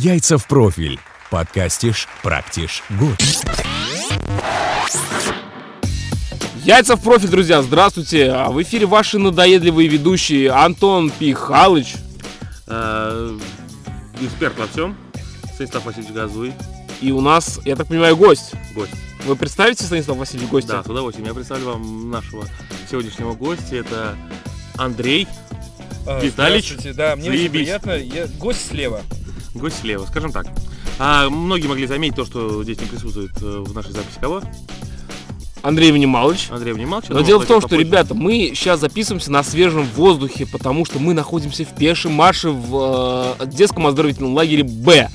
Яйца в профиль. Подкастишь, практишь, год. Яйца в профиль, друзья, здравствуйте. А В эфире ваши надоедливые ведущие Антон Пихалыч. Э, Эксперт во всем. Станислав Васильевич Газуй. И у нас, я так понимаю, гость. Гость. Вы представите, Станислав Васильевич, гостя? Да, с удовольствием. Я представлю вам нашего сегодняшнего гостя. Это Андрей, А, Виталич. Да, мне очень приятно. Я гость слева. Гость слева, скажем так. А, многие могли заметить то, что здесь не присутствует э, в нашей записи кого? Андрей Внималыч. Андрей Внималович. Но дело в том, что, ребята, мы сейчас записываемся на свежем воздухе, потому что мы находимся в пешем марше в э, детском оздоровительном лагере Б.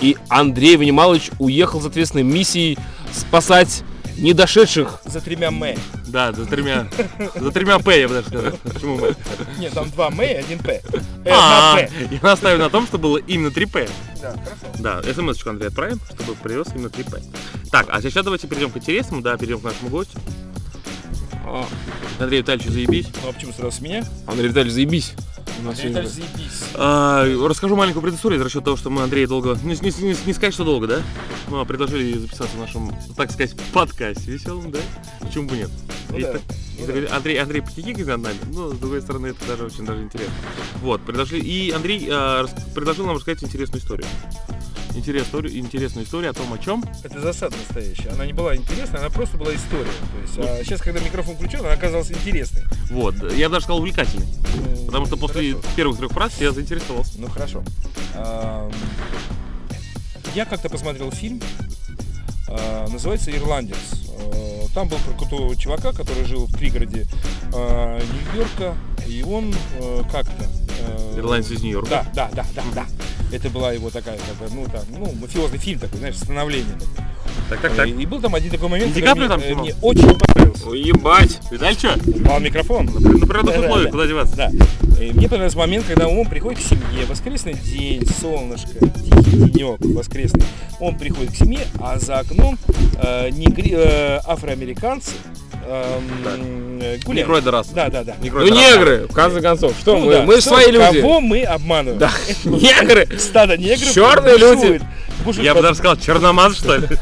И Андрей Внималович уехал, соответственно, миссией спасать недошедших. За тремя М. Да, за тремя, за тремя П, я бы даже сказал. Почему мы? Нет, там два М и один П. Э, А. Я настаиваю на том, что было именно 3 П. Да, хорошо. Да, смс-очку Андрей отправим, чтобы привез именно 3 П. Так, а сейчас давайте перейдем к интересному, да, перейдем к нашему гостю. Андрей Витальевич, заебись. Ну а почему сразу с меня? Андрей Витальевич, заебись. Заебись. А, расскажу маленькую предысторию за расчет того, что мы Андрей долго, не, не, не, не сказать, что долго, да? Ну, а предложили записаться в нашем, так сказать, подкасте веселом, да? Почему бы нет? Ну И да, так- ну и такой, Андрей, Андрей покикикает над нами, но с другой стороны это даже очень даже интересно. Вот, предложили, и Андрей а, предложил нам рассказать интересную историю. Интересную интересную историю о том, о чем. Это засада настоящая. Она не была интересная, она просто была история. То есть, а сейчас, когда микрофон включен, она оказалась интересной. Вот, я бы даже сказал увлекательной, Ну, потому что после хорошо. первых трех фраз я заинтересовался. Ну хорошо. Я как-то посмотрел фильм, а, называется «Ирландец». А, Там был про крутого чувака, который жил в пригороде а, Нью-Йорка, и он как-то... э, Ирландец из Нью-Йорка. Да, да, да, да, да. Это была его такая, как бы, ну, там, ну, мафиозный фильм такой, знаешь, становление. такое. Так, так, так. И, и был там один такой момент, Ди который мне, там э, мне очень понравился. Ой, ебать! Видали, что? Упал микрофон. На природных Да, условиях, да. куда деваться? Да. И мне понравился момент, когда он приходит к семье, воскресный день, солнышко, тихий денек, воскресный. Он приходит к семье, а за окном э, негри- э, афроамериканцы э. Некроиды рас. Да, да, да. Ну негры, в конце концов. Что Ну мы? да, Мы что- свои люди. Кого мы обманываем? Да, негры. Стадо негров. Чёрные люди. Бушует Я бы даже сказал, черномаз, что ли?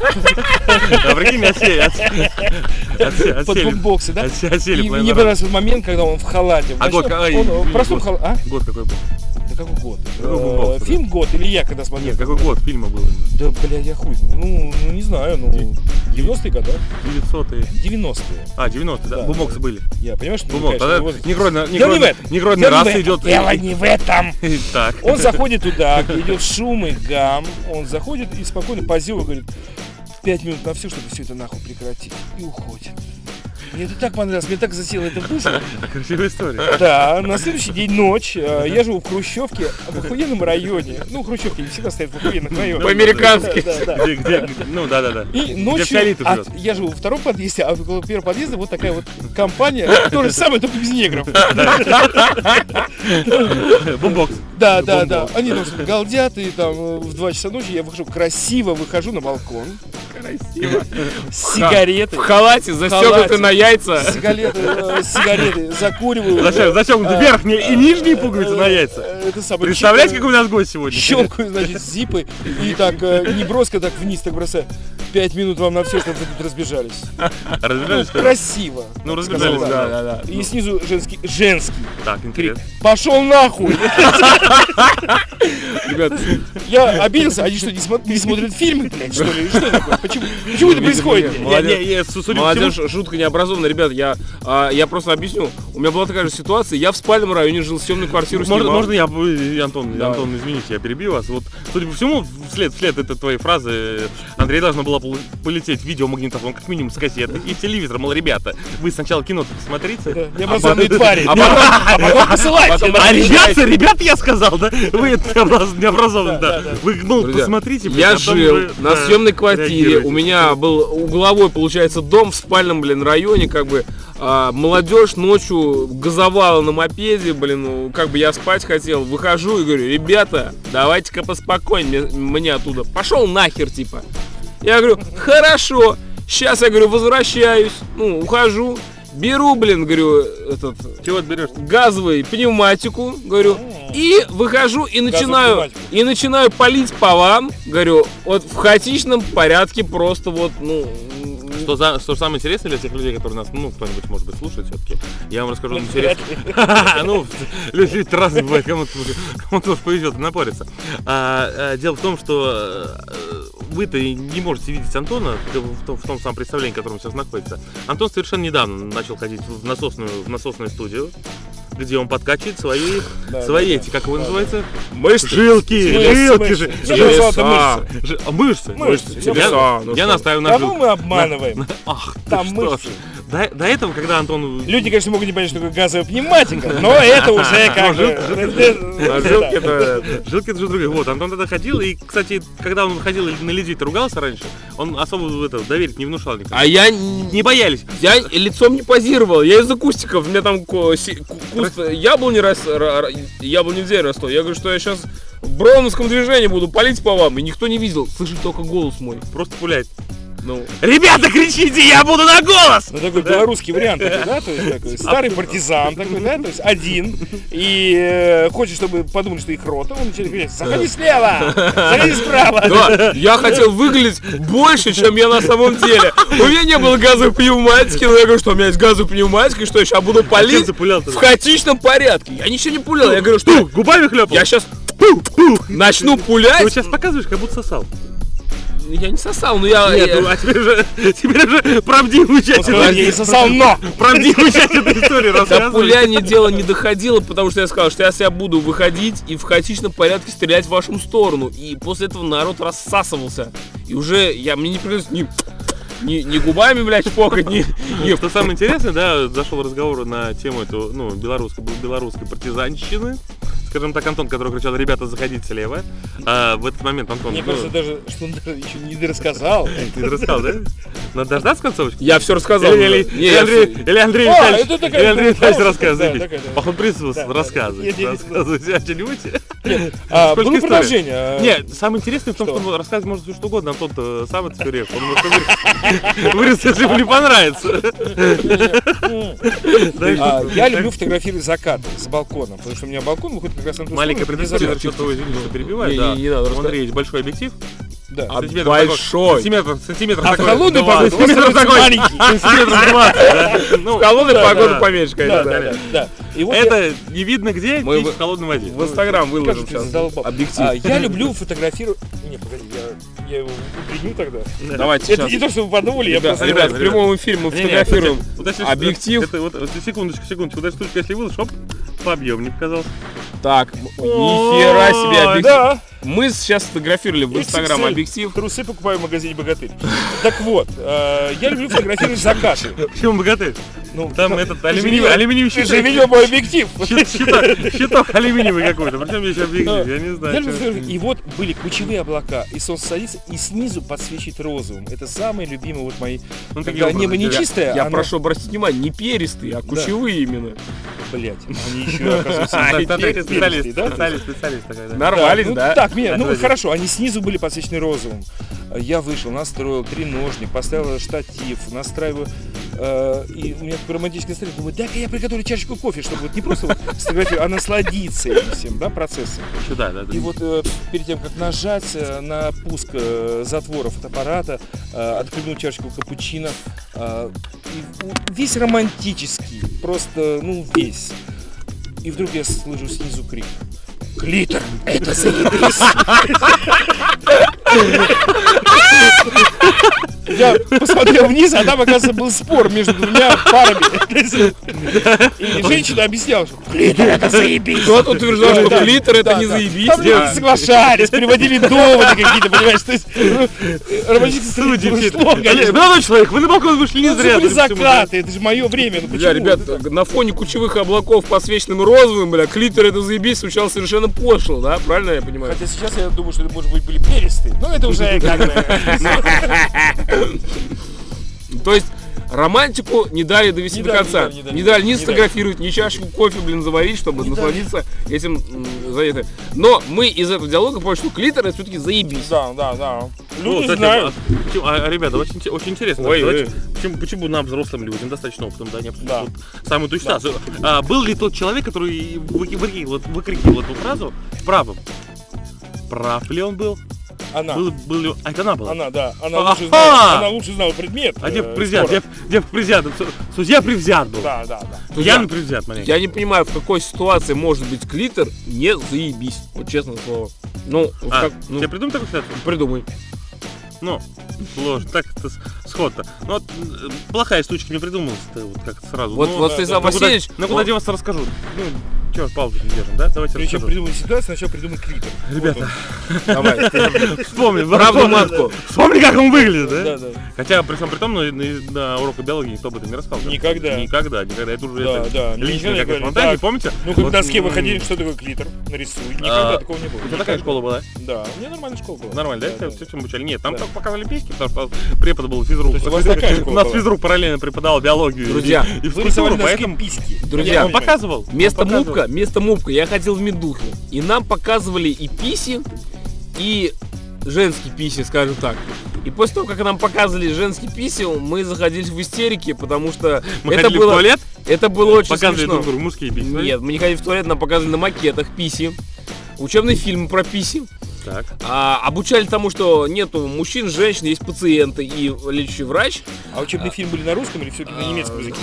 А прикинь, отсели, под бумбоксы, да? отсели, мне понравился момент, когда он в халате. А год, извини, простом халате. А? Год какой был? Какой год? Какой Э, бумбокс, да? Фильм год или я когда смотрел? Нет, какой год фильма был? Да, бля, я хуй знаю. Ну, ну, не знаю, ну, 90-е года. 900-е. 90-е. А, 90-е, да? Да. Бумоксы были. Я понимаю, что Бумок. конечно, Тогда возраст. негройная Дело не в этом. негройная Дело не в раса этом. идет. Дело не в этом. Так. Он заходит туда, идет шум и гам. Он заходит и спокойно позевывает, говорит, пять минут на все, чтобы все это нахуй прекратить. И уходит. Мне это так понравилось, мне так засело это в душу. Красивая история. Да, на следующий день ночь. э, Я живу в Хрущевке, в охуенном районе. Ну, Хрущевки не всегда стоят в охуенных районах. По-американски. Да, да, да. Где, где, ну да, да, да. И ночью от- живет. я живу во втором подъезде, а около первого подъезда вот такая вот компания, то же самое, только без негров. Бумбокс. Да, да, да. Они там что-то галдят, и там э, в 2 часа ночи я выхожу, красиво выхожу на балкон Красиво. с сигаретой. В халате, застегнутый халате. на яйца. Сигареты, э, сигареты, закуриваю. Зачем, зачем верхние и нижние пуговицы на яйца? э, Это самое. Представляете, какой у нас гость сегодня? Щелкаю, значит, зипы и так э, не броско так вниз так бросаю. Пять минут вам на все, чтобы вы тут разбежались. Ну, Разбежались? ли? красиво. Ну, разбежались, да, да, да. И снизу женский, женский Так, интересно. Пошел нахуй! Ребят, Я обиделся, они что, не, смо- не смотрят фильмы, блядь, что ли? Что такое? Почему, почему это происходит? не, Не, не, не, необразованная. Ребят, я, а, я просто объясню. У меня была такая же ситуация. Я в спальном районе жил, съемную квартиру Можно, снимал. можно я, вы, Антон, Давай. Антон, извините, я перебил вас. Вот, судя по всему, вслед, вслед этой твоей фразы Андрей должна была пол- полететь видеомагнитофон, как минимум с кассеты и телевизор. Мол, ребята, вы сначала кино посмотрите. Необразованные твари. а потом- А потом посылайте. да. А ребята, ребят, я сказал, да? Вы необразованные, да. Вы, ну, посмотрите, Я а жил на да, съемной квартире. У меня был угловой, получается, дом в спальном, блин, районе, как бы. а, молодежь ночью газовала на мопеде, блин, ну, как бы я спать хотел. Выхожу и говорю, ребята, давайте-ка поспокойнее мне, оттуда. Пошел нахер, типа. Я говорю, хорошо. Сейчас я говорю, возвращаюсь. Ну, ухожу. беру, блин, говорю, этот Чего ты берешь? газовый пневматику, говорю, и выхожу и начинаю, и начинаю палить по вам, говорю, вот в хаотичном порядке просто вот, ну, Что, за, что самое интересное для тех людей, которые нас, ну, кто-нибудь, может быть, слушает все-таки, я вам расскажу интересно. Ну, люди люди разные бывают, кому-то может повезет напорится. А, а, Дело в том, что э, вы-то не можете видеть Антона в том, в том самом представлении, в котором он сейчас находится. Антон совершенно недавно начал ходить в насосную, в насосную студию, где он подкачивает свои, Да, свои да, эти, как его называется? мышцы. Жилки, Мышцы, жилки мышцы. же. Жилки. мышцы. Мышцы. Мышцы, Я- ну настаиваю на Кого жилках. мы обманываем? Ах, ты Там что мышцы. До, до этого, когда Антон... Люди, конечно, могут не понять, что такое газовая пневматика, но это уже как бы... Жилки это... Же другое. Вот, Антон тогда ходил, и, кстати, когда он ходил и на людей ругался раньше, он особо это, доверить не внушал никому. А я Не боялись. Я лицом не позировал, я из-за кустиков, у меня там куст яблони, рос, яблони в дереве растут. Я говорю, что я сейчас в броуновском движении буду палить по вам, и никто не видел, слышит только голос мой. Просто пулять. Ну, Ребята, кричите, я буду на голос! Ну, такой белорусский вариант, такой, да, то есть такой старый партизан такой, да, то есть один, и э, хочет, чтобы подумали, что их рота, он начинает говорить, заходи слева, заходи справа. да, я хотел выглядеть больше, чем я на самом деле. У меня не было газовой пневматики, но я говорю, что у меня есть газовая пневматика, что я сейчас буду Чем палить ты пулял в хаотичном порядке. Я ничего не пулял, я говорю, что Губами хлепал? я сейчас начну Ты пулять. сейчас показываешь, как будто сосал. Я не сосал, но я... Нет, я- ну, а теперь уже, теперь уже правдивую часть, Он сказал, я не сосал, но. правдивую часть этой истории До рассказывай. пуляния дело не доходило, потому что я сказал, что я себя буду выходить и в хаотичном порядке стрелять в вашу сторону. И после этого народ рассасывался. И уже я мне не пришлось ни, ни, ни губами, блядь, чпокать, ни, ни Что самое интересное, да, зашел разговор на тему эту, ну, белорусской, белорусской партизанщины. Скажем так, Антон, который кричал, ребята, заходите слева. А в этот момент Антон... Мне ну, кажется, даже, что он даже еще не рассказал. Ты рассказал, да? Надо дождаться концовочки? Я все рассказал. Или, или- или Андрей, или Андрей А, Витальевич, или Андрей ну, Витальевич рассказывает. да, Да, да, рассказывайте. А, Сколько было продолжение. Нет, самое интересное в том, Что? что рассказывать может все что угодно, Антон-то сам это все режет. Он может вырезать, если ему не понравится. А, Я люблю фотографировать закаты с балкона, потому что у меня балкон выходит как раз Маленькое предысторие, закат. что Не, да. не, не надо. Андрея есть большой объектив. Да. А Сантиметров большой. такой- Сантиметров, сантиметров А такой. холодную погоду Сантиметров он становится такой. маленький. Сантиметров 20, да. Ну, В холодную да, погоду да. поменьше, конечно. да, да. да, да. И вот я- Это не видно где, Мы в- холодной воде. В Инстаграм выложим Кажется, сейчас. Объектив. А, я люблю фотографировать. Не, погоди, я, я его удлиню тогда. Давайте Это сейчас. не то, что вы подумали, я Ребят, просто. ребят, в прямом эфире мы фотографируем вот если- объектив. Это, вот, секундочку, секундочку. Вот эта штучка, если выложишь, оп, по объему показался. Так, м- нихера себе Ой, объектив. Да, Мы сейчас сфотографировали в Инстаграм объектив. трусы покупаю в магазине «Богатырь». Так вот, э, я люблю фотографировать закаты. Почему богатырь? Ну, Там этот ты алюминиевый, алюминиевый Ты щиток. же видел мой объектив. Щит- Щиток, алюминиевый какой-то. Причем здесь объектив, я не знаю. И вот были кучевые облака, и солнце садится, и снизу подсвечивает розовым. Это самые любимые вот мои. Ну, Когда небо не чистое, Я прошу обратить внимание, не перистые, а кучевые именно. Блять, они еще оказываются А, ты специалист, специалист. Нарвались, да? Так, меня, ну хорошо, они снизу были подсвечены розовым. Я вышел, настроил треножник, поставил штатив, настраиваю. э, и у меня такое романтическое настроение. Думаю, дай-ка я приготовлю чашечку кофе, чтобы вот не просто вот сфотографировать, а насладиться этим всем, да, процессом. Сюда, да, да. И вот э, перед тем, как нажать э, на пуск э, затвора фотоаппарата, э, отхлебнуть чашечку капучино, э, и весь романтический, просто, ну, весь. И вдруг я слышу снизу крик. Клитор, это заебись! Я посмотрел вниз, а там, оказывается, был спор между двумя парами. И женщина объясняла, что клитор это заебись. Кто-то утверждал, что клитор это не заебись. Там люди а- соглашались, приводили доводы какие-то, понимаешь, то есть ну, романтическое Судьи. Молодой человек, вы на балкон вышли не Ну, зря. это закаты, это же мое время, ну? Бля, ребят, на фоне кучевых облаков, подсвеченным розовым, бля, клитор это заебись звучало совершенно пошло, да? Правильно я понимаю? Хотя сейчас я думаю, что это, может быть, были перистые, но это уже как бы... То есть романтику не дали довести Не до дали, конца. не дали, Не дали ни не сфотографировать, ни чашку кофе, блин, заварить, чтобы насладиться этим м, за это. Но мы из этого диалога поняли, что клитор это все-таки заебись. Да, да, да. Ну, Люди кстати, знают. а, а, ребята, очень, очень интересно. Ой, Давайте- ой. Почему, почему нам, взрослым людям, достаточно опытным, да, не Да. вот самую ту ситуацию. А, был ли тот человек, который вы- выкрикивал, выкрикивал эту фразу правым? Прав ли он был? Она. Был, был А, это она была. Она, да. Она лучше знала, она лучше знала предмет. А э, девка привзят, спора. дев, девка привзят. Су- Судья привзят был. Да, да, да. Пьяный привзят, маленький. Я не понимаю, в какой ситуации может быть клитор не заебись. Вот честное слово. Ну, вот А, как, ну, тебе придумай такую ситуацию? придумай. Ну, сложно. Так это сход-то. Ну, вот, плохая штучка не придумалась-то вот как-то сразу. Вот, ну, вот да, Станислав куда, Васильевич, ну, куда он- деваться расскажу. Ну, ж паузу не держим, да? Давайте Прежде чем расскажу. придумать ситуацию, сначала придумать клитор. Ребята, давай, вспомни. правду вспомни. матку. Вспомни, как он выглядит, да? Да, да. Хотя, при всем при том, на, на, на уроках биологии никто об этом не рассказывал. Никогда. Никогда, никогда. Это уже Да, это да, никогда не какая-то говорили. Так. помните? Ну, как Вот, в доске м, выходили, что такое клитор, нарисуй. Никогда А, такого не было. У тебя такая Никогда. школа была? Да, у меня нормальная школа была. Нормально, да? Все, чем обучали? Нет, там Да. только показывали письки, потому что препод был физрук. То есть у вас такая школа У нас была? физрук параллельно преподавал биологию и- Друзья, и Вы рисовали физкультуру, доски поэтому... письки. Друзья, Он понимаю. показывал. Место показывал. Мупка, место мупка, я ходил в медуху. И нам показывали и писи, и женские писи, скажем так. И после того, как нам показывали женские писи, мы заходили в истерике, потому что Мы это ходили в было, туалет, это было очень показывали смешно. друг другу мужские письки. Нет, мы не ходили в туалет, нам показывали на макетах писи. Учебные фильмы про писи. Так. А, обучали тому, что нету мужчин, женщин, есть пациенты и лечащий врач А учебные фильмы были на русском или все-таки на немецком языке?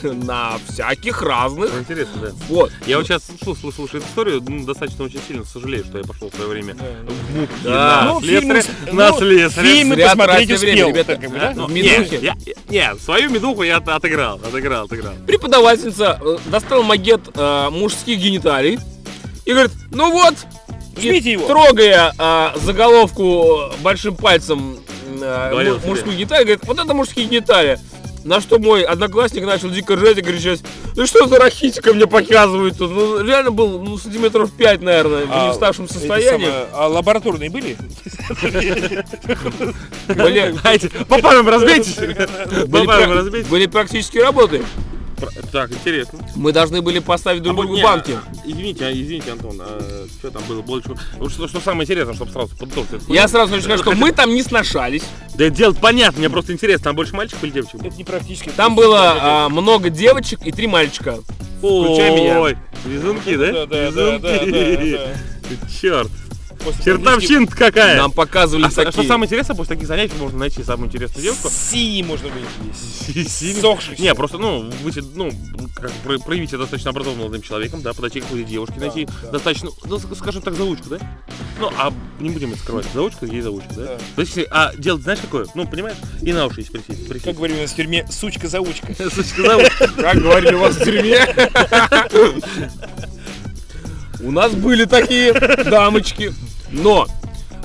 на всяких разных. Ну, Интересно, да. Вот. Я вот сейчас слушаю, слушаю эту историю, ну, достаточно очень сильно сожалею, что я пошел в свое время Да, в МУК Да. на Ну, слесаря. На ну, слесаря. фильмы Зря посмотреть успел. ребята. так как бы, А, да? ну, в нет, медухе. я- Нет, свою медуху я от- отыграл, отыграл, отыграл. Преподавательница э, достала магет э, мужских гениталий и говорит, ну вот, и Жмите его. трогая э, заголовку большим пальцем Говорил себе. мужскую гениталию, говорит, вот это мужские гениталии. На что мой одноклассник начал дико ржать и кричать, ну что за рахитика мне показывают тут? Ну, реально был ну, сантиметров 5, наверное, в А, невставшем эти состоянии. самые- А лабораторные были? Были, Знаете, по парам разбейтесь. были По парам пра- разбейтесь. были практические работы. Так, интересно. Мы должны были поставить друг А другу не, банки. Извините, а, извините, Антон, а, что там было больше? Вот Что, что самое интересное, чтобы сразу подтолкнуть эту Я сразу хочу сказать, что мы там не сношались. Да это дело понятно, мне просто интересно, там больше мальчиков или девочек? Это не практически. Там было а, много девочек и три мальчика. Включай меня. Ой, везунки, да? Да, да, да, да, да, Черт, После чертовщина какая! Нам показывали А, что- такие. что самое интересное, после таких занятий можно найти самую интересную девушку. Синий можно быть здесь. Синий. Сохшийся. Не, просто, ну, вы, ну, как про- проявить себя достаточно образованным молодым человеком, да, подойти к какой-то девушке, Да, найти да. достаточно, ну, скажем так, заучку, да? Ну, а не будем это скрывать, заучка есть заучка, да? Да. То есть, а делать знаешь какое? Ну, понимаешь? И на уши есть присесть. Как присесть. говорили у нас в тюрьме, сучка-заучка. Сучка заучка. Как говорили у вас в тюрьме. У нас были такие дамочки. Но,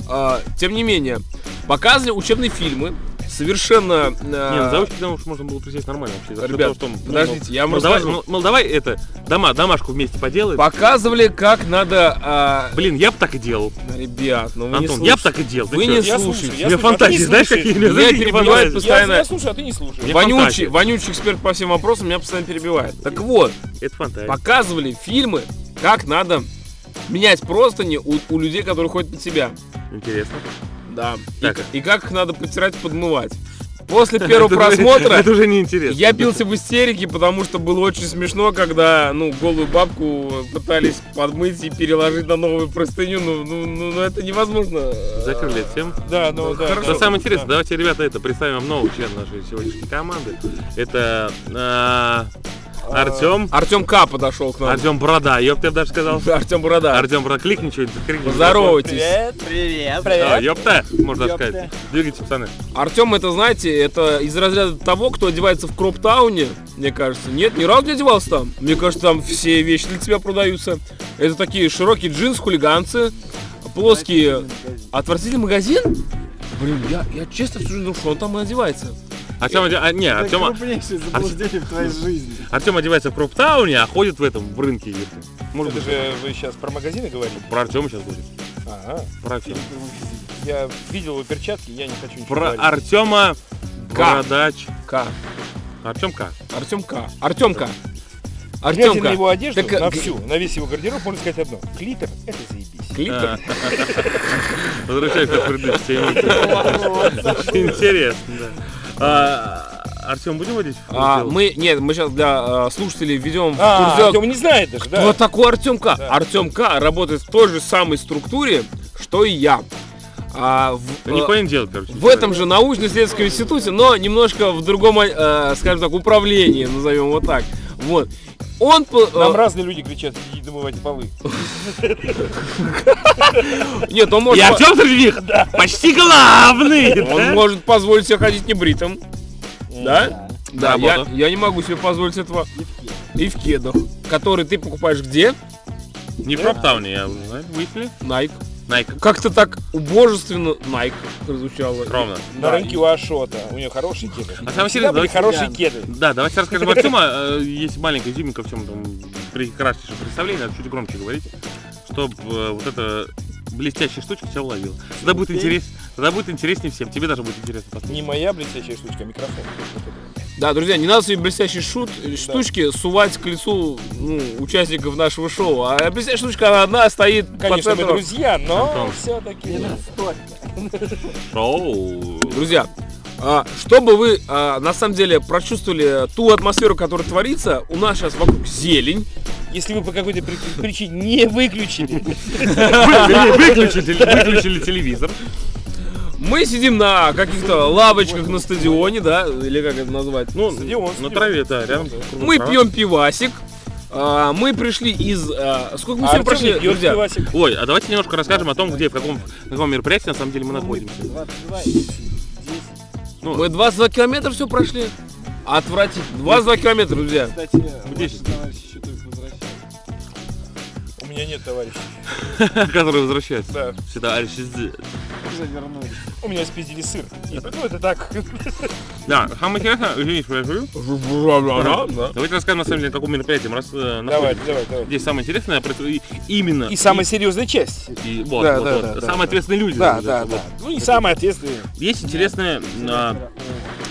а, тем не менее, показывали учебные фильмы. Совершенно... а, Не, ну, заучки на уши можно было присесть нормально вообще. Ребят, того, что, ну, подождите, я вам ну, давай, расскажу. ну, мол, давай это, дома, домашку вместе поделаем. Показывали, как надо... а, Блин, я бы так и делал. Ребят, ну вы не Антон, я бы слушаете. так и делал. Вы не Я слушайте. слушаю, я У меня а фантазии, не знаешь, какие? У меня, Меня фантазии? постоянно. Я, я слушаю, а ты не слушаешь. Вонючий, вонючий эксперт по всем вопросам меня постоянно перебивает. Так вот, Это фантазия. показывали фильмы, как надо менять простыни у, у людей, которые ходят под себя. Интересно. Да. И, Так. к- и как их надо потирать, подмывать. После первого Это уже- просмотра Это уже не интересно. я бился в истерике, потому что было очень смешно, когда, ну, голую бабку пытались подмыть и переложить на новую простыню. Ну, ну, ну, ну, это невозможно. Закрыли тему. Да, ну да. Хорошо. Да, самое интересное, да. давайте, ребята, это представим вам нового члена нашей сегодняшней команды. Это а, Артем. Артем К. подошел к нам. Артем Борода, ёпта, я бы даже сказал. Артем Борода. Артем Борода, кликни что-нибудь, кликни. Поздоровайтесь. Привет, привет, А, ёпта, можно Ёпта. сказать. Двигайте, пацаны. Артем, это, знаете, это из разряда того, кто одевается в кроптауне, мне кажется. Нет, ни разу не одевался там. Мне кажется, там все вещи для тебя продаются. Это такие широкие джинсы, хулиганцы, плоские... Отвратительный магазин? Блин, я, я честно всю жизнь думал, что он там и одевается. Артем, оде- а, не, Это Артем, крупнейшее заблуждение в твоей жизни. Артем одевается в Кроптауне, а ходит в этом, в рынке. Может Это быть, же вы сейчас про магазины говорите? про Артема сейчас будет. Ага. Про Артема. Я видел его перчатки, я не хочу ничего Про говорить. Артема К. Бородач. К. Артем К. Артемка. Артемка. Глядя на его одежду, Так, на г- всю, на весь его гардероб, можно сказать одно. Клитер — это заебись. Клитер. Возвращаемся к предыдущей теме. Интересно, да. А, Артем, будем водить? А, мы, нет, мы сейчас для э, слушателей введем А, курс дела, Артем не знает даже, да? Кто такой Артем К? Да. Артем К работает в той же самой структуре, что и я. А, в, Да э, не делать, короче. в этом же научно-исследовательском институте, но немножко в другом, э, скажем так, управлении, назовем его так. Вот. Он, э, Нам разные люди кричат, иди домывайте полы. нет, он может, И Артем них почти главный. он может позволить себе ходить небритым, да? Да, я, не могу себе позволить этого. И в кедах, которые ты покупаешь где? Не в Проптауне, я знаю, выяснили. Nike. Найк. Как-то так убожественно Nike прозвучало. Ровно. На рынке у Ашота. У нее хорошие кеды. А интересное, были давайте- хорошие кеды. Да, давайте расскажем Артема. э, Есть маленькая изюминка в чем там прекраснейшем представлении, надо чуть громче говорить, чтобы вот эта блестящая штучка тебя уловила. Тогда будет интерес, тогда будет интереснее всем. Тебе даже будет интересно Не послушать. моя блестящая штучка, а микрофон. Да, друзья, не надо свои блестящие шут, штучки сувать к лицу ну, участников нашего шоу. А блестящая штучка, она одна стоит по Конечно, мы центру. друзья, но все-таки... Шоу. Друзья, а, чтобы вы а, на самом деле прочувствовали ту атмосферу, которая творится, у нас сейчас вокруг зелень. Если вы по какой-то при- причине не выключили, Вы- Выключили, выключили телевизор. Мы сидим на каких-то лавочках на стадионе, да, или как это назвать? Ну, стадион, на траве, да, рядом. Мы пьем пивасик, а, мы пришли из... А, сколько мы а сегодня прошли, друзья? Пивасик? Ой, а давайте немножко расскажем о том, где, в каком, в каком мероприятии на самом деле мы находимся. 22 и 10. Ну, мы 22 километра все прошли. Отвратительно. 22 километра, друзья. Кстати, 10 меня нет товарищей. которые возвращаются. Да. А, здесь. Уже вернулись. У меня спиздили сыр. И, Ну, это так. Да, самое интересное, извините, что я. Да. Давайте расскажем на самом деле, на каком мероприятии мы раз, э, Давай, давай, давай. Здесь самое интересное, именно. И самая серьезная часть. и- вот, Да, вот, да, вот. да, Самые да. ответственные люди. Да, да, да. Ну и самое ответственное. Есть интересная, а,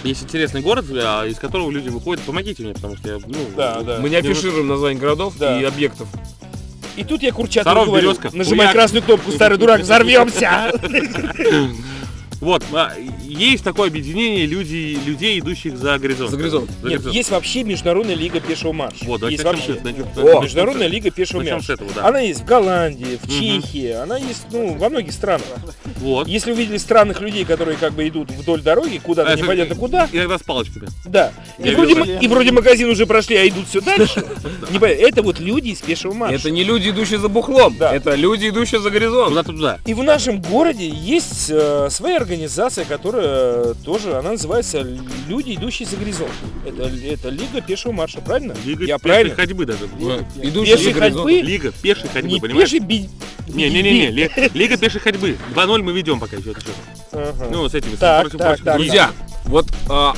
есть интересный город, а, из которого люди выходят. Помогите мне, потому что я, ну, Да, да. Мы не афишируем название городов Да. и объектов. И тут я Курчатову Саров, говорю, Березка. нажимай красную кнопку, старый дурак, взорвемся! Вот, а, есть такое объединение люди, людей, идущих за горизонт. За горизонт. За Нет, горизонт. есть вообще Междунарная лига пешего марша. Вот, есть вообще. начнем- О, Международная лига пешего марша. этого, да. Она есть в Голландии, в. Чехии, она есть ну, во многих странах. Вот. Если увидели странных людей, которые как бы идут вдоль дороги, куда-то А, непонятно куда, Иногда с палочками. да. И вроде, и вроде магазин уже прошли, а идут все дальше. Это вот люди из пешего марша. Это не люди, идущие за бухлом. Это люди, идущие за горизонт. Куда-то туда. И в нашем городе есть э, своя организация, которая тоже, она называется «Люди, идущие за горизонт». Это, это Лига пешего марша, правильно? Лига Я пешей правильно? ходьбы даже. Идущие Пешей за горизонт. ходьбы? Лига пешей ходьбы, Не понимаешь? пешей би... Не-не-не, ли- Лига пешей ходьбы. 2-0 мы ведем пока еще. Ага. Ну, с этими. с Так, против- так, так. Друзья, вот а,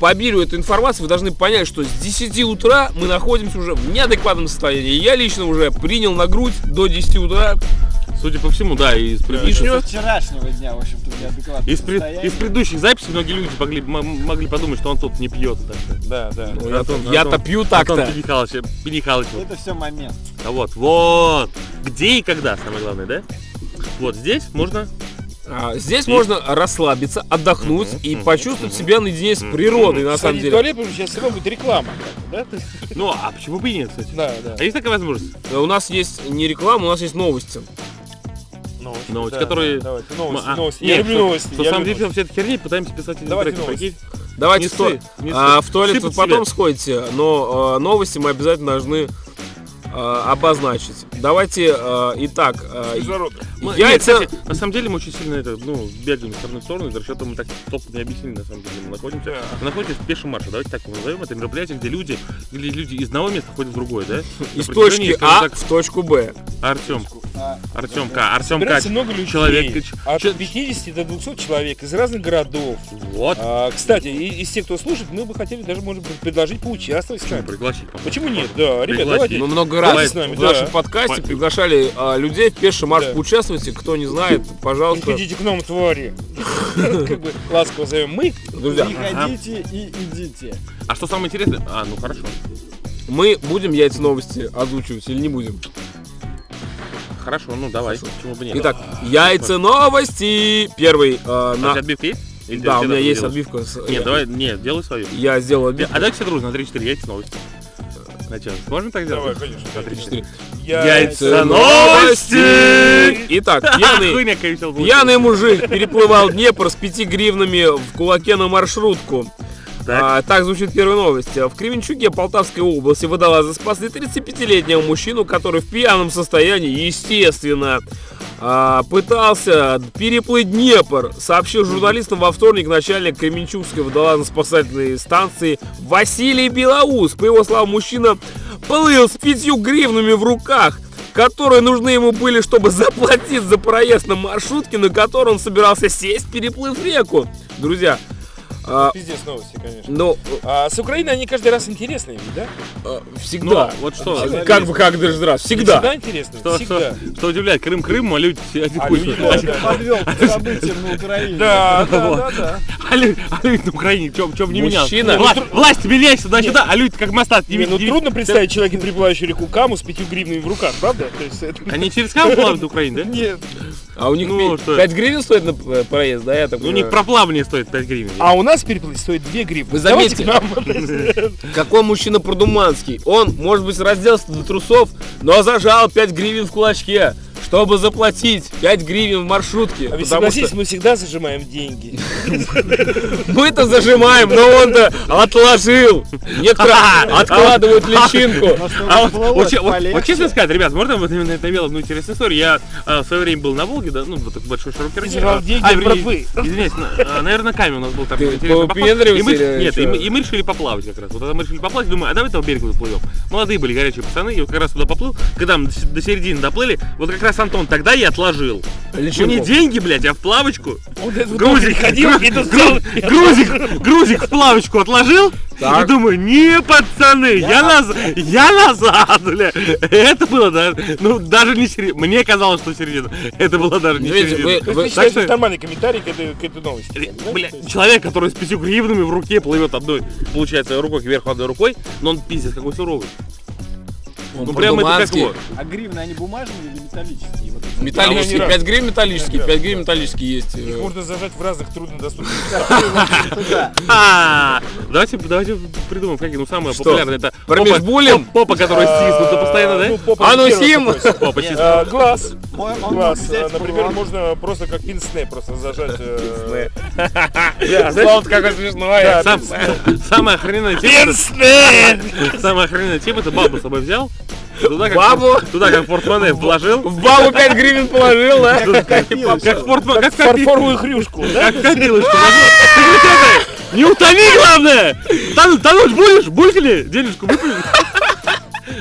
по обилию этой информации вы должны понять, что с 10 утра мы находимся уже в неадекватном состоянии. Я лично уже принял на грудь до 10 утра. Судя по всему, да, из Со предыдущего. вчерашнего дня, в общем-то, в неадекватном Из, пред- из предыдущих записей многие люди могли, могли подумать, что он тут не пьет. так что. Да, да. Ну, Антон- я- Я-то Антон- пью Антон так-то. Пенихалыч, Пенихалыч. Это все момент. А вот, вот. Где и когда, самое главное, да? Вот здесь можно А, здесь И- можно расслабиться, отдохнуть Мгм, и почувствовать мгм. себя наедине с природой, на самом деле. туалет, потому что сейчас все равно будет реклама. Да? Ну, а почему бы и нет, кстати? Да, да. А есть такая возможность? У нас есть не реклама, у нас есть новости. Новости, Новости, да, которые- да, Давайте, новости, А, новости. нет, Я люблю новости. Что, я самом люблю деле, все этой херни пытаемся писать эти Давайте прикинь? Давайте Не в, то- ссы, не а, в туалет вы потом сходите, но а, новости мы обязательно должны обозначить. Давайте, а, итак, Международно. Мы- нет, яйца... кстати, на самом деле мы очень сильно это, ну, бегаем из стороны в сторону, из-за счета мы так толком не объяснили, на самом деле, мы находимся. Мы находимся в пешем марше, давайте так его назовем, это мероприятие, где люди, где люди из одного места ходят в другое, да? из точки А так, в точку Б. Артем, А, Артем К, Артем К, Собирается много людей. человек, От Че- 50 до 200 человек из разных городов. вот, А, кстати, из тех, кто слушает, мы бы хотели даже, может быть, предложить поучаствовать с почему нами. пригласить. Почему нет? Да, ребят, давайте. Мы много много раз Давай с нами, в нашем да. подкасте По- приглашали а, людей в пеший марш Да. поучаствуйте. Кто не знает, пожалуйста. Приходите к нам, твари. Как бы ласково зовем мы. Друзья, Приходите и идите. А что самое интересное? А, ну хорошо. мы будем яйца новости озвучивать или не будем? Хорошо, ну давай. Почему бы нет? Итак, яйца новости. Первый а, А у на... тебя отбивка есть? Или Да, у меня есть делаешь? отбивка. с- Нет, давай, нет, делай свою. Я сделал А отбивку. давайте все дружно, на 3-4 яйца новости. Начало. Можно так Давай, сделать? конечно. На 3-4. Яйца новости! Итак, пьяный, пьяный мужик переплывал Днепр с 5 гривнами в кулаке на маршрутку. Так. А, так звучит первая новость. В Кременчуге Полтавской области водолазы спасли 35-летнего мужчину, который в пьяном состоянии, естественно, пытался переплыть Днепр, сообщил журналистам во вторник начальник Кременчугской водолазно-спасательной станции Василий Белоус. По его словам, мужчина плыл с пятью гривнами в руках, которые нужны ему были, чтобы заплатить за проезд на маршрутке, на которой он собирался сесть, переплыв реку. Друзья, а, Пиздец новости, конечно. ну, А с Украины они каждый раз интересные, ведь, да? э, всегда. Ну, вот что? А, Как бы как даже раз, всегда. Всегда интересные, Что, всегда. что, что удивляет, Крым Крым, а люди один А хуй. люди, А, да. Подвел к событиям на Украине. Да, да, да, да. а люди, а люди на Украине, чем, чем не менялось? Мужчина. Власть, власть меняйся туда-сюда, а люди как мостат. Не, ну трудно представить человека, переплывающего реку Каму с пятью гривнами в руках, правда? То есть это... Они через Каму плавают до Украины, да? Нет. А у них Ну, пи- что? 5 гривен стоит на э, проезд, да, я так Ну, у них понимаю? проплавание стоит 5 гривен. А у нас переплыть стоит 2 гривны. Вы нам. Какой мужчина продуманский. Он, может быть, разделся до трусов, но зажал 5 гривен в кулачке, чтобы заплатить 5 гривен в маршрутке. А вы потому согласитесь, что мы всегда зажимаем деньги. мы-то зажимаем, но он-то отложил. Некоторые откладывают личинку. Но что А вот, честно сказать, ребят, можно вот именно это имело одну интересную историю. Я а, в свое время был на Волге, да, ну, вот такой большой широкий деньги а. Извиняюсь, а, наверное, на каме у нас был там интересный Нет, и мы, решили поплавать как раз. Вот когда мы решили поплавать, думаю, а давай этого берега заплывем. Молодые были горячие пацаны, и вот как раз туда поплыл. Когда мы до середины доплыли, вот как раз Антон тогда я отложил. Ну не деньги, блядь, а в плавочку. Он Грузик, ходил и тут гру- грузик, грузик в плавочку отложил. Так. И думаю, не, пацаны, я, назад, я назад, бля. Это было даже, ну, даже не середина. Мне казалось, что середина. Это было даже не Видите, середина. вы- вы- вы считаете, так что- нормальный комментарий к этой, к этой новости? Бля, человек, который с пятью гривнами в руке плывет одной, получается, рукой кверху одной рукой, но он пиздец какой суровый. Он Ну прям это как его. А гривны, они бумажные или металлические? Вот эти? Металлический, А, 5 гривен металлический, Да, 5 да. гривен металлический есть. Их э, можно зажать в разных труднодоступных местах. А, Давайте, давайте придумаем, какие, ну, самое популярное, это Промежбулем? попа, попа, которая стиснута постоянно, Ну, да? попа А ну, Сим! Попа стиснута. А, Глаз. Глаз. А, Например, можно просто как пинсне просто зажать. э, смешной. Да, Сам- самая охрененная тема, Пинсне! самая охрененная тема, это бабу с собой взял, туда как, Бабу? туда как портмоне вложил, В бабу 5 гривен положил, да? как портмоне, как фарфоровую хрюшку, да? как копилочку Не утони, главное! Тон- Тонуть будешь? Булькали? Денежку выпили?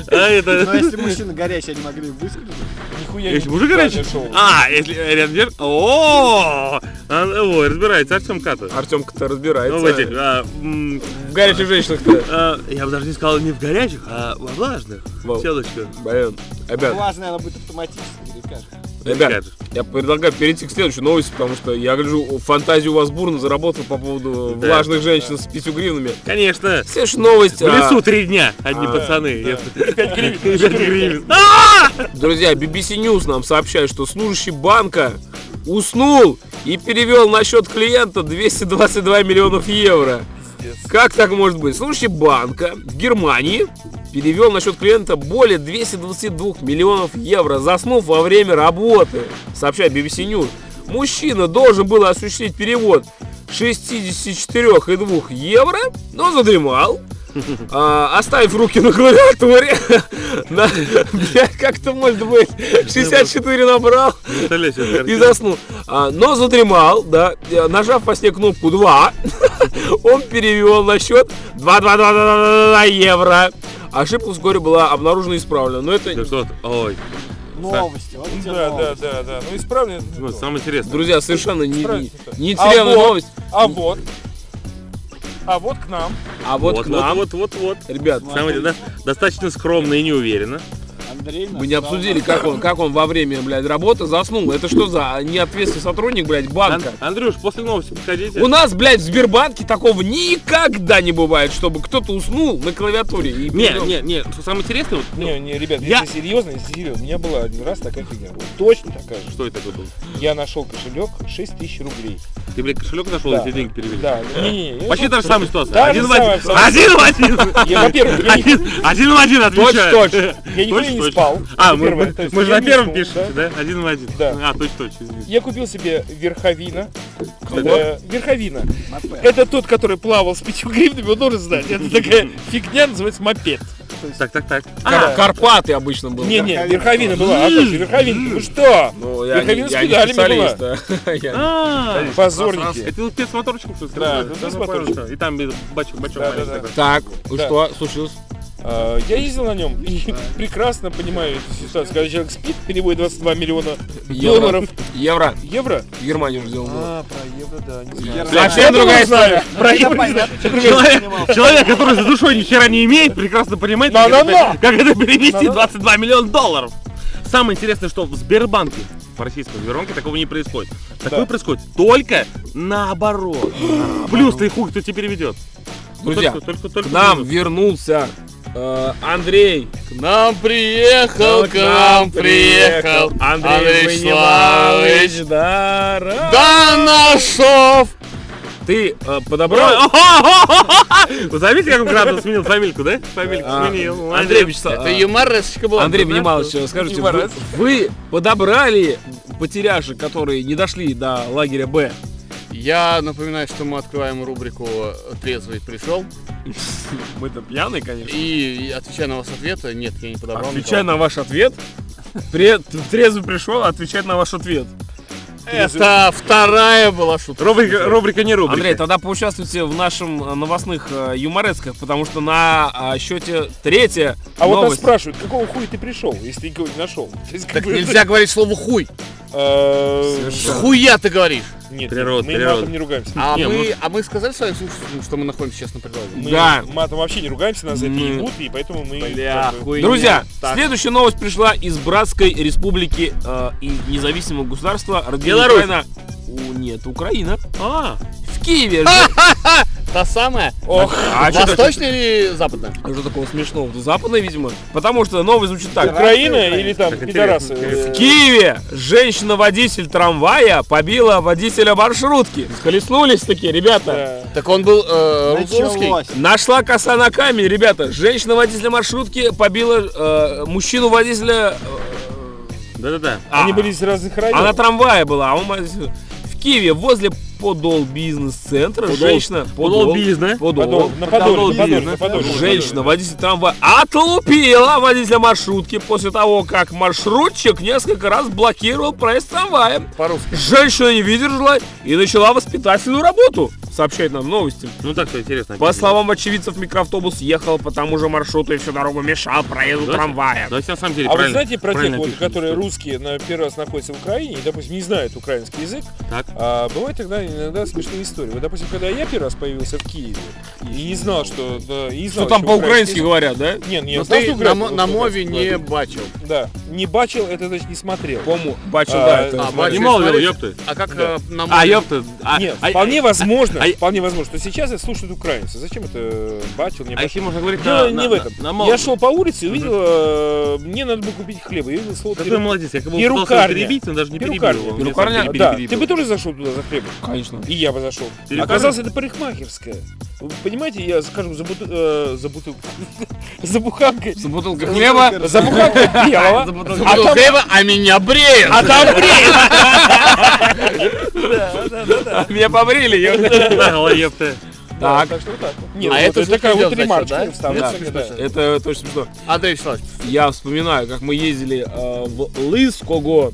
А Но это... если мужчина горячий, они могли выскользнуть. Нихуя Если не мужик горячий? шоу. А, если рядом держит? О, а, ой, разбирается Артем Ката. Артемка-то Ну, в разбирается. этих, а, м, В горячих женщинах-то. а, я бы даже не сказал не в горячих, а во влажных. Во- Телочка. Блин, ребят, Влажная она будет автоматически, или как? Ребят, я предлагаю перейти к следующей новости, потому что я гляжу, фантазия у вас бурно заработала по поводу Да. влажных женщин с 5 гривнами. Конечно. Следующая новость. В а, лесу три дня одни а, пацаны. Пять гривен. Пять гривен. Друзья, BBC News нам сообщает, что служащий банка уснул и перевел на счет клиента 222 миллионов евро. Как так может быть? Служащий банка в Германии перевел на счет клиента более 222 миллионов евро, заснув во время работы, сообщает BBC News. Мужчина должен был осуществить перевод 64,2 евро, но задремал. а, оставив руки на клавиатуре, на, как это может быть? 64 набрал и заснул. А, но задремал, да, нажав по сне кнопку 2, он перевел на счет 2 евро. Ошибка вскоре была обнаружена и исправлена. Но это, Да что? Ой, Новости, вот Да, да, новости. да, да. Ну исправлен. вот самое интересное. друзья, совершенно не, не, не А вот, новость. А вот. А вот к нам. А вот, вот, к нам, вот, вот, вот, вот. ребят, Самое, да, достаточно скромно и неуверенно. Андрей Мы не обсудили, как он, как он во время, блядь, работы заснул. Это что за неответственный сотрудник, блядь, банка? Ан- Андрюш, после новости подходите. У нас, блядь, в Сбербанке такого никогда не бывает, чтобы кто-то уснул на клавиатуре. И Не, не, не, самое интересное, вот, ну, Не, не, ребят, Я- если серьезно, если серьезно, у меня была один раз такая фигня. Вот точно такая же. что это такое было? Я нашел кошелек 6 тысяч рублей. Ты, блядь, кошелек нашел, Да. и тебе деньги перевели? Да, не-не-не. я Почти та же самая ситуация. Же один в один. Один в один. Я, во-первых, не- Один, один в один отвечаю. Точь, я никогда Точь, не спал. А, мы, первое. мы- То есть мы же на не первом уснул, пишете, да? Один в один. Да. А, точно, точно. извините. Я купил себе верховина. Это верховина. Мопед. Это тот, который плавал с пятью гривнами, он должен знать. Это такая фигня, называется мопед. Так, так, так. Кар- А, Карпаты обычно был. Не-не, Верховина. верховина была. А точно, верховина. Вы что? Ну, я, не, Верховина с не педалями была. а. А, Позорники. Это вот с моторчиком, что ли? Да, Ну, это с ну, моторчиком. И там без бачок, бачок Да, да, да. Так, и Да. что случилось? А, Я ездил на нем и прекрасно понимаю эту ситуацию. Когда человек спит, переводит 22 миллиона Евро. долларов. Евро. Евро? В Германии уже сделал. А, про евро, да, не знаю. Евро. Совсем другая история. Про евро Человек, который за душой ни хера не имеет, прекрасно понимает, как, это, как это перевести На-на-на. 22 миллиона долларов. Самое интересное, что в Сбербанке, в российском Сбербанке такого не происходит. Такое Да. происходит только наоборот. Плюс ты хуй кто тебе переведет. Друзья, Только- только- только к нам минус. вернулся э, Андрей. К нам приехал, к нам приехал Андрей Вячеславович. Ванимович Даров. Данашов. Ты э, подобрал... Вы заметили, как он градус сменил фамильку, да? Фамильку А, сменил. Андрей Вячеслав- Это юморесочка была. Андрей да? Внималович, скажите, вы подобрали потеряшек, которые не дошли до лагеря Б? Я напоминаю, что мы открываем рубрику «Трезвый пришел». Мы-то пьяные, конечно. И, отвечая на ваш ответ, нет, я не подобрал. Отвечай никого. на ваш ответ. Трезвый пришел отвечать на ваш ответ. Это вторая была шутка. Рубрика, рубрика не рубрика. Андрей, тогда поучаствуйте в нашем э, новостных э, юморесках, потому что на а, счете третья А вот нас новость. спрашивают, какого хуя ты пришел, если ты никого не нашел? Так нельзя говорить слово «хуй». э, хуя ты говоришь. Нет, Природа, мы природа. матом не ругаемся. А, Не, мы, мы- а мы сказали своим слушателям, что мы находимся сейчас на природе? Мы Да. матом вообще не ругаемся, нас это ебут, и поэтому мы... Бля, как бы- хуйня. Друзья, Так. следующая новость пришла из братской республики э, и независимого государства Беларусь. Украина. У, нет, Украина. А, В Киеве. же- Та самая? Ох, А Восточная или западная? что такого смешного? Западная, видимо. Потому что новость звучит так. Украина или там пидорасы? э, В Киеве женщина-водитель трамвая побила водителя маршрутки. Схлестнулись такие, ребята. да. Так он был э, русский. Нашла коса на камень, ребята. Женщина-водитель маршрутки побила э, мужчину-водителя... э, да-да-да. Они а, были из разных районов. Она трамвая была, а он. В Киеве возле Подол бизнес-центра женщина... Подол бизнес. Подол, Подол. на Подол на Подоле, бизнес. на Подоле. Женщина, водитель трамвая, отлупила водителя маршрутки после того, как маршрутчик несколько раз блокировал проезд трамвая. По-русски. Женщина не выдержала и начала воспитательную работу, сообщает нам новости. Ну так что интересно. По словам очевидцев, микроавтобус ехал по тому же маршруту и всю дорогу мешал проезду Да? трамвая. Но если на самом деле А вы знаете про тех, вот, которые русские на первый раз находятся в Украине и, допустим, не знают украинский язык? Так. А бывает тогда иногда смешные истории. Вот, допустим, когда я первый раз появился в Киеве и не знал, что... Да, и не Что знал, там по-украински говорят, да? язык- Нет, Но нет, знал, ты что на, на мове не бачил. Да, не бачил, это значит не смотрел. Кому? Бачу, А, да, это а. Не молвил, смотри. ёпты. А как Да. э, на А, мове? ёпты. А, Нет, а- вполне возможно, а- вполне возможно, что сейчас это слушают украинцы. Зачем это бачил, не А бачил? если можно говорить Дело на, не на- в этом. на- на Я шел по улице и увидел, э, мне надо было купить хлеба. Я увидел слово Какой молодец, я как бы пытался перебить, но даже не перебил Перукарня. Да, ты бы тоже зашел туда за хлебом. Конечно. И я бы зашел. Перекажи. Оказалось, это парикмахерская. Вы понимаете, я скажу за, буту- э, за бутылку, за буханкой, За бутылкой хлеба. за буханкой белого, За бутылкой А то хлеба, а меня бреет. а там бреет. Меня побрили. ёпты. Так, Так что вот так. Нет, А это это такая вот ремарочка. да? вставлена, Да, да. это точно смешно. Андрей Вячеславович, Я вспоминаю, как мы ездили э, в Лыского.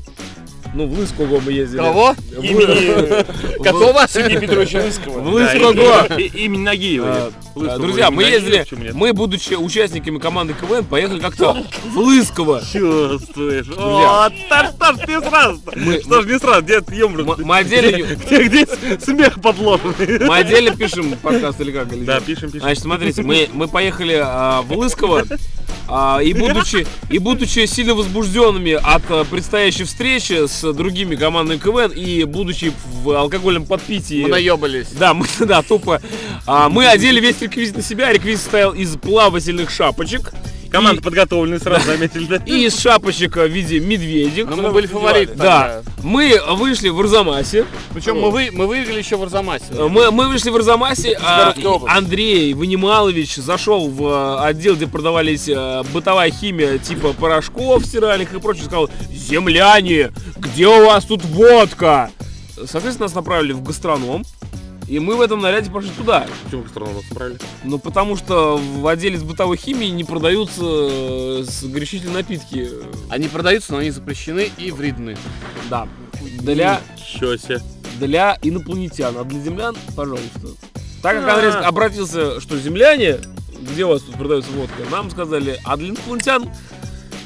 Ну, в Лыского мы ездили. кого? В- Имени Какого? Сергея Петровича В Лыского. Лыского. Да, и- и- Имени Нагиева. А, Друзья, мы ездили, мы, будучи участниками команды КВН, поехали как-то в Лысково. Чувствуешь? О, да что ж ты сразу Мы- Что ж не сразу, где Мы, ёмрут? мы отдельно, Где, где смех подложенный? мы отдельно пишем подкаст или как? Или Да, пишем, пишем. Значит, смотрите, мы, мы поехали а, в Лысково, А, и, будучи, и будучи сильно возбужденными от а, предстоящей встречи с другими командами КВН и будучи в алкогольном подпитии... Мы наебались. Да, мы, да, тупо. А, мы одели весь реквизит на себя. Реквизит состоял из плавательных шапочек. Команда и, подготовленная, сразу заметили, да? и из шапочек в виде медведек. Но мы были фавориты Да, мы вышли в Арзамасе. Причем мы, вы, мы выиграли еще в Арзамасе. Мы, мы вышли в Арзамасе, а. Андрей Ванималович зашел в э, отдел, где продавались э, бытовая химия типа порошков стиральных и прочее, сказал, земляне, где у вас тут водка? Соответственно, нас направили в гастроном, и мы в этом наряде пошли туда. Почему страну вас собрали? Ну, потому что в отделе с бытовой химией не продаются э, горячительные напитки. Они продаются, но они запрещены и вредны. Да. Для, Чё себе. для инопланетян, а для землян, пожалуйста. Так как Андрей А. обратился, что земляне, где у вас тут продается водка, нам сказали, а для инопланетян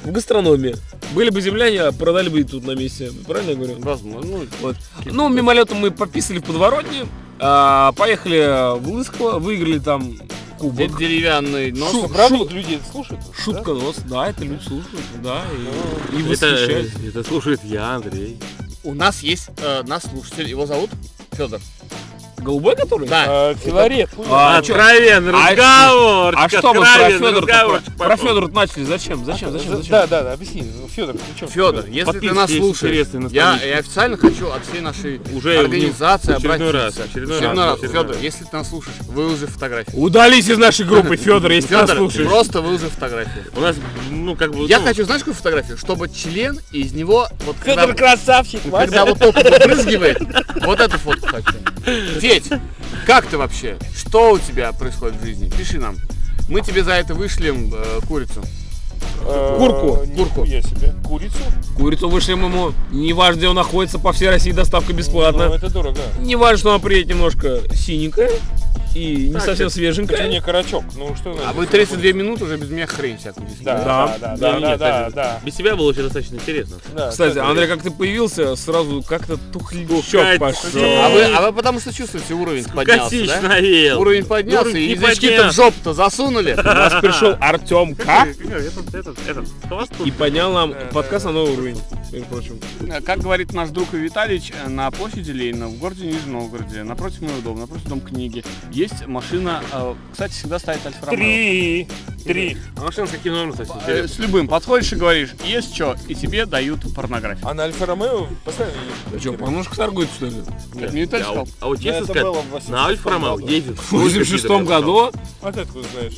в гастрономе. Были бы земляне, продали бы и тут на месте. Правильно я говорю? Возможно. Ну, Вот. Ну, мимолетом мы пописали в подворотне, а, поехали в Лысково, выиграли там кубок. это деревянный нос. Шу- Правда, шу- вот люди слушают? Шутка нос, да, это люди слушают, да, и, и Это, это слушает я, Андрей. У нас есть э, наш слушатель, его зовут Федор. Голубой который? Да. А, Филарет. А, чё- Откровенный а разговор. А что мы про Федора про Федора начали? Зачем? Зачем? Зачем? Зачем? Да, да, да, объясни. Федор, при чем? Федор, если ты нас слушаешь, я, я официально хочу от всей нашей Уже организации очередной обратиться. раз, очередной Очередной раз, раз. очередной Федор, раз. если ты нас слушаешь, выложи фотографии. Удались из нашей группы, Федор, если нас Федор, слушаешь. просто выложи фотографии. У нас, ну, как бы... Я ну, хочу, знаешь, какую фотографию? Чтобы член и из него, вот когда, Федор красавчик, когда вот только выпрыгивает, вот эту фотку хочу. Федь, как ты вообще? Что у тебя происходит в жизни? Пиши нам. Мы тебе за это вышлем э, курицу. Курку, курку. Я себе. Курицу? Курицу вышлем ему. Не важно, где он находится, по всей России доставка Ну, бесплатно. это дорого. Не важно, что она приедет немножко синенькая и не Так, совсем это- свеженькая. не карачок. Ну что А вы 32 минуты уже без меня хрень несете. Да, Да. да, да, да, да, нет, да, же, да. Без тебя было очень достаточно интересно. да. Кстати, да, Андрей, как ты появился, сразу как-то тухлячок пошел. А вы, а вы потому что чувствуете, уровень поднялся, Косич да? Уровень поднялся, Уровень и язычки-то в поднялся. жопу-то засунули. У нас пришел Артем К. Этот, этот, хвост и поднял нам подкаст на новый уровень, между прочим. Как говорит наш друг Виталич, э, на площади Ленина, в городе Нижнем Новгороде, напротив моего дома, напротив Дом книги, есть машина, э, кстати, всегда стоит Альфа Ромео. Три. Три. А машина с каким номером, кстати, Э? С любым подходишь и говоришь, есть что, и тебе дают порнографию. А на Альфа Ромео постоянно А что, поножка торгует, что ли? Как мне Виталий А, сказал. а вот честно это сказать, было в 86 на Альфа Ромео ездит. В 86 году, А ты откуда знаешь?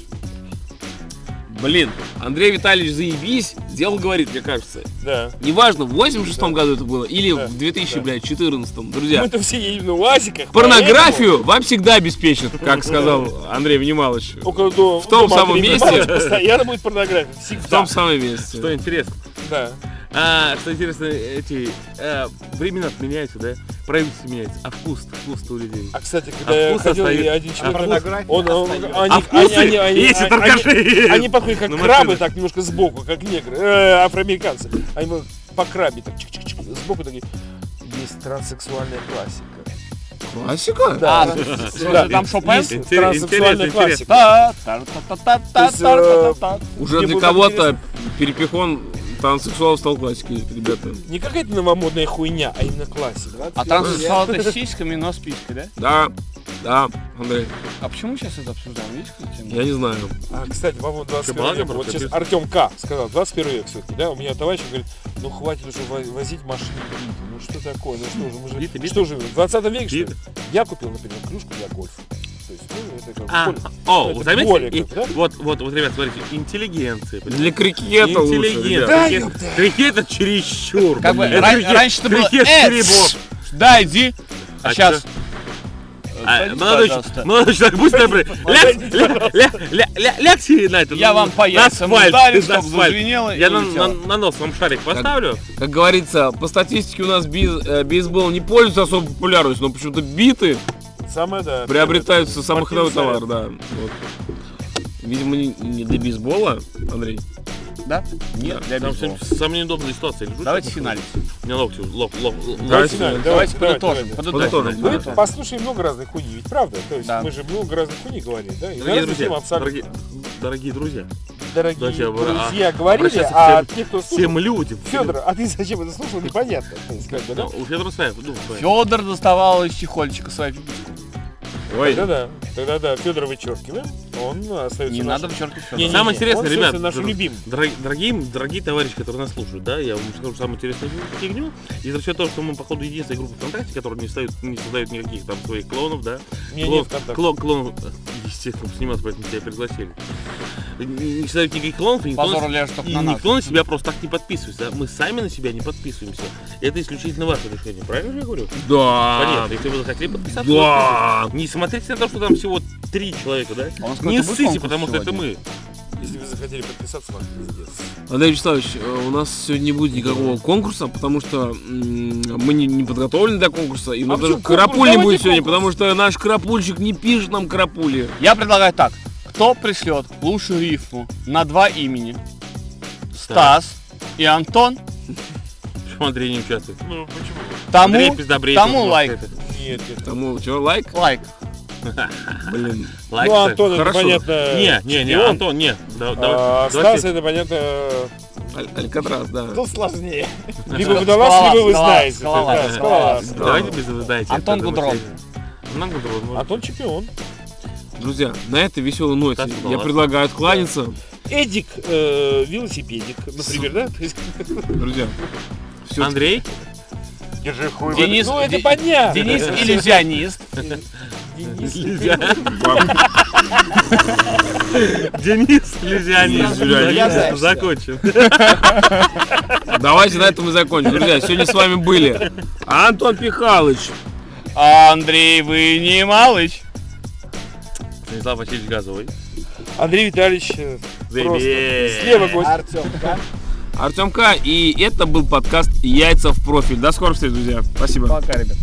Блин, Андрей Витальевич заебись, дело говорит, мне кажется. Да. Неважно, в 86 году это было или Да, в 2014, Мы друзья. это все едем на УАЗиках. Порнографию вам всегда обеспечат, как сказал Андрей Внималович. поэтому Около до, В том самом месте. Постоянно будет порнография. В Всегда. том самом месте. Что интересно. Да. А, что интересно, эти э, времена меняются, да? Правительство меняется, а вкус, вкус у людей. А кстати, А когда я вкус ходил, и остается. один человек, порнография он, он- остается. они, а они, вкусы, они, они, если они- торгаши. они подходят как крабы, так немножко сбоку, как негры, э, афроамериканцы. Они вот по крабе так чик-чик-чик, сбоку такие. Есть транссексуальная классика. Классика? А, Да. слушай, Да. там Шопен? Есть транссексуальная интересно, классика. Есть, та. Уже для кого-то перепихон транссексуал стал классикой, ребята. Не какая-то новомодная хуйня, а именно классика. А транссексуал это с сиськами, но с писькой, да? Да, да, Андрей, А почему сейчас это обсуждаем? Есть какая тема? я не знаю. А, кстати, по поводу 21 Шибага, века. Вот сейчас Артем К. сказал, 21 век все-таки, да? У меня товарищ говорит, ну хватит уже во- возить машины. Ну что такое? Ну что же, мы же... Биты, биты. Что же, в 20 веке, что ли? Я купил, например, клюшку для гольфа. То есть, ну, это как А, о, это вы заметили? более И- да? Вот, вот, вот, ребят, смотрите, интеллигенция. Для крикета лучше, Интеллигент. ребят. Да, Крикет- это чересчур. Как бы Это ран- крикет- раньше это было крикет «Э, черепов. Да, иди. А А сейчас... А, молодой, молодой человек, будь добры, ляг- ля- ля- ля- ля- лягте на это. Я вам по на яйцам зазвенело и Я на, на- на нос вам шарик поставлю. Как говорится, по статистике у нас э, бейсбол не пользуется особой популярностью, но почему-то биты Самое, да. приобретаются самый ходовой товар, да. Вот. Видимо, не, не для бейсбола, Андрей. Да? Нет, для Там бейсбола. самая неудобная ситуация. Лежу, Давайте финалить. У меня локти, лок, лок, лок. Давайте, Давайте, давайте, подытожим. давайте. подытожим. Мы да. послушали много разных хуйни, ведь правда? То есть Да. мы же много разных хуйни говорили, да? И Дорогие друзья, абсолютно. дорогие, дорогие друзья, дорогие буду- друзья, а, говорили, а всем- те, кто слушал... Всем людям. Федор, а ты зачем это слушал, непонятно. Как бы, да? У Федора своя, ну, своя. Федор доставал из чехольчика свою пипочку. Ой, Тогда да, тогда да, Федора вычеркиваем, он остается Не нашим. надо вычеркивать Не, не. Самое не, интересное, он, ребят, наш любимый. Дорогие, дорогие, дорогие товарищи, которые нас слушают, да, я вам скажу самую интересную фигню. И за счет того, что мы, походу, единственная группа ВКонтакте, которая не, создает, не создает никаких там своих клонов, да. Не, клон, клон, клон, естественно, сниматься, поэтому тебя пригласили. Не создают никаких клонов, и никто, Позор на- только и на никто на себя просто так не подписывается. Мы сами на себя не подписываемся. Это исключительно ваше решение, правильно же я говорю? да. Конечно, если вы захотели подписаться, Да. не смотрите на то, что там всего три человека, да? А нас Не ссыте, конкурс потому что это мы. Если вы захотели подписаться, вам пиздец. Андрей Вячеславович, э, у нас сегодня не будет никакого конкурса, потому что мы не, не подготовлены для конкурса, и у нас А даже конкурс? карапуль не будет сегодня, конкурс. потому что наш карапульщик не пишет нам карапули. Я предлагаю так. Кто пришлет лучшую рифму на два имени? Стас и Антон. Почему Андрей не участвует? Ну, почему? Тому, тому лайк. Нет, нет. Тому, что, лайк? лайк. Блин. Лайк, ну. Антон, это понятно. Не, не, не. Антон, не. Да- А, Стас, это понятно. Аль- Алькатрас, да. Тут сложнее. Либо водолаз, Скалолаз, либо вы знаете. Давайте без вы знаете. Антон Гудрон. Антон Гудрон. Антон чемпион. Друзья, на этой веселой ноте я предлагаю откланяться. Эдик, э, велосипедик, например, да? Друзья, все. Андрей? Держи хуй. Денис- Ну, это понятно. Денис иллюзионист. Денис. Денис Лизианин. Догадаешься. Закончим. Давайте на этом и закончим. Друзья, сегодня с вами были Антон Пихалыч, Андрей Вынималыч. Станислав Васильевич Газовый. Андрей Витальевич, э, слева гость. Артем? Артем К. И это был подкаст «Яйца в профиль». До скорых встреч, друзья. Спасибо. Пока, ребят.